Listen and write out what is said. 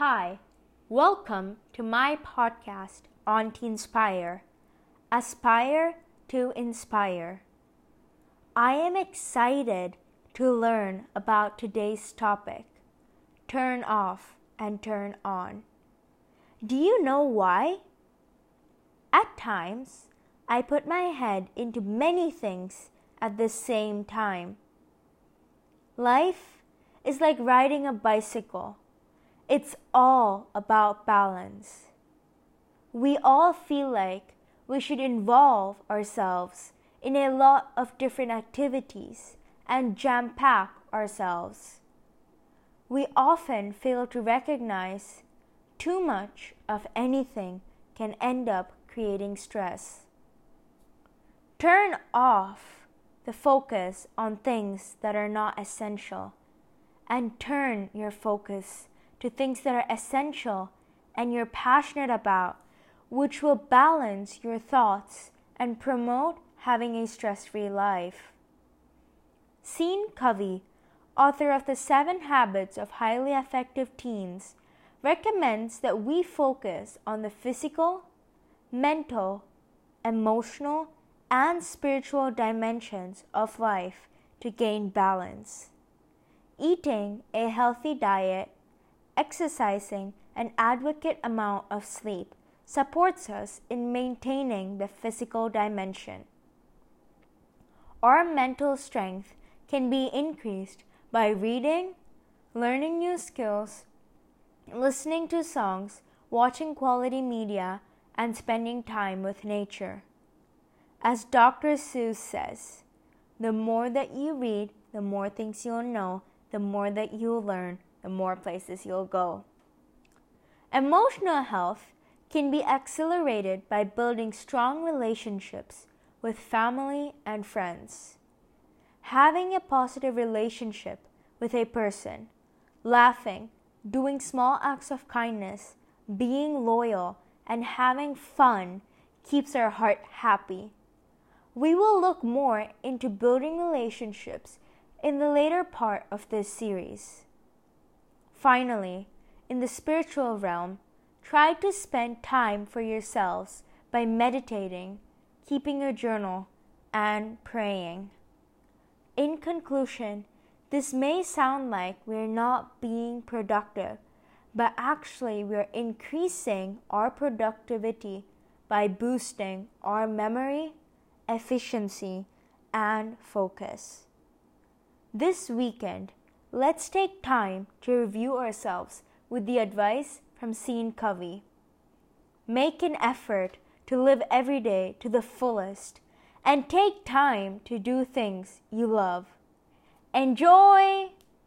Hi, welcome to my podcast on Teenspire. Aspire to inspire. I am excited to learn about today's topic turn off and turn on. Do you know why? At times, I put my head into many things at the same time. Life is like riding a bicycle. It's all about balance. We all feel like we should involve ourselves in a lot of different activities and jam pack ourselves. We often fail to recognize too much of anything can end up creating stress. Turn off the focus on things that are not essential and turn your focus to things that are essential and you're passionate about, which will balance your thoughts and promote having a stress free life. Sean Covey, author of The Seven Habits of Highly Effective Teens, recommends that we focus on the physical, mental, emotional, and spiritual dimensions of life to gain balance. Eating a healthy diet, exercising an adequate amount of sleep supports us in maintaining the physical dimension. Our mental strength can be increased by reading, learning new skills, listening to songs, watching quality media, and spending time with nature. As Dr. Seuss says, the more that you read, the more things you'll know, the more that you'll learn, the more places you'll go. Emotional health can be accelerated by building strong relationships with family and friends. Having a positive relationship with a person, laughing, doing small acts of kindness, being loyal, and having fun keeps our heart happy. We will look more into building relationships in the later part of this series. Finally, in the spiritual realm, try to spend time for yourselves by meditating, keeping a journal, and praying. In conclusion, this may sound like we're not being productive, but actually, we're increasing our productivity by boosting our memory, efficiency, and focus. This weekend, let's take time to review ourselves with the advice from Sean Covey. Make an effort to live every day to the fullest and take time to do things you love. Enjoy!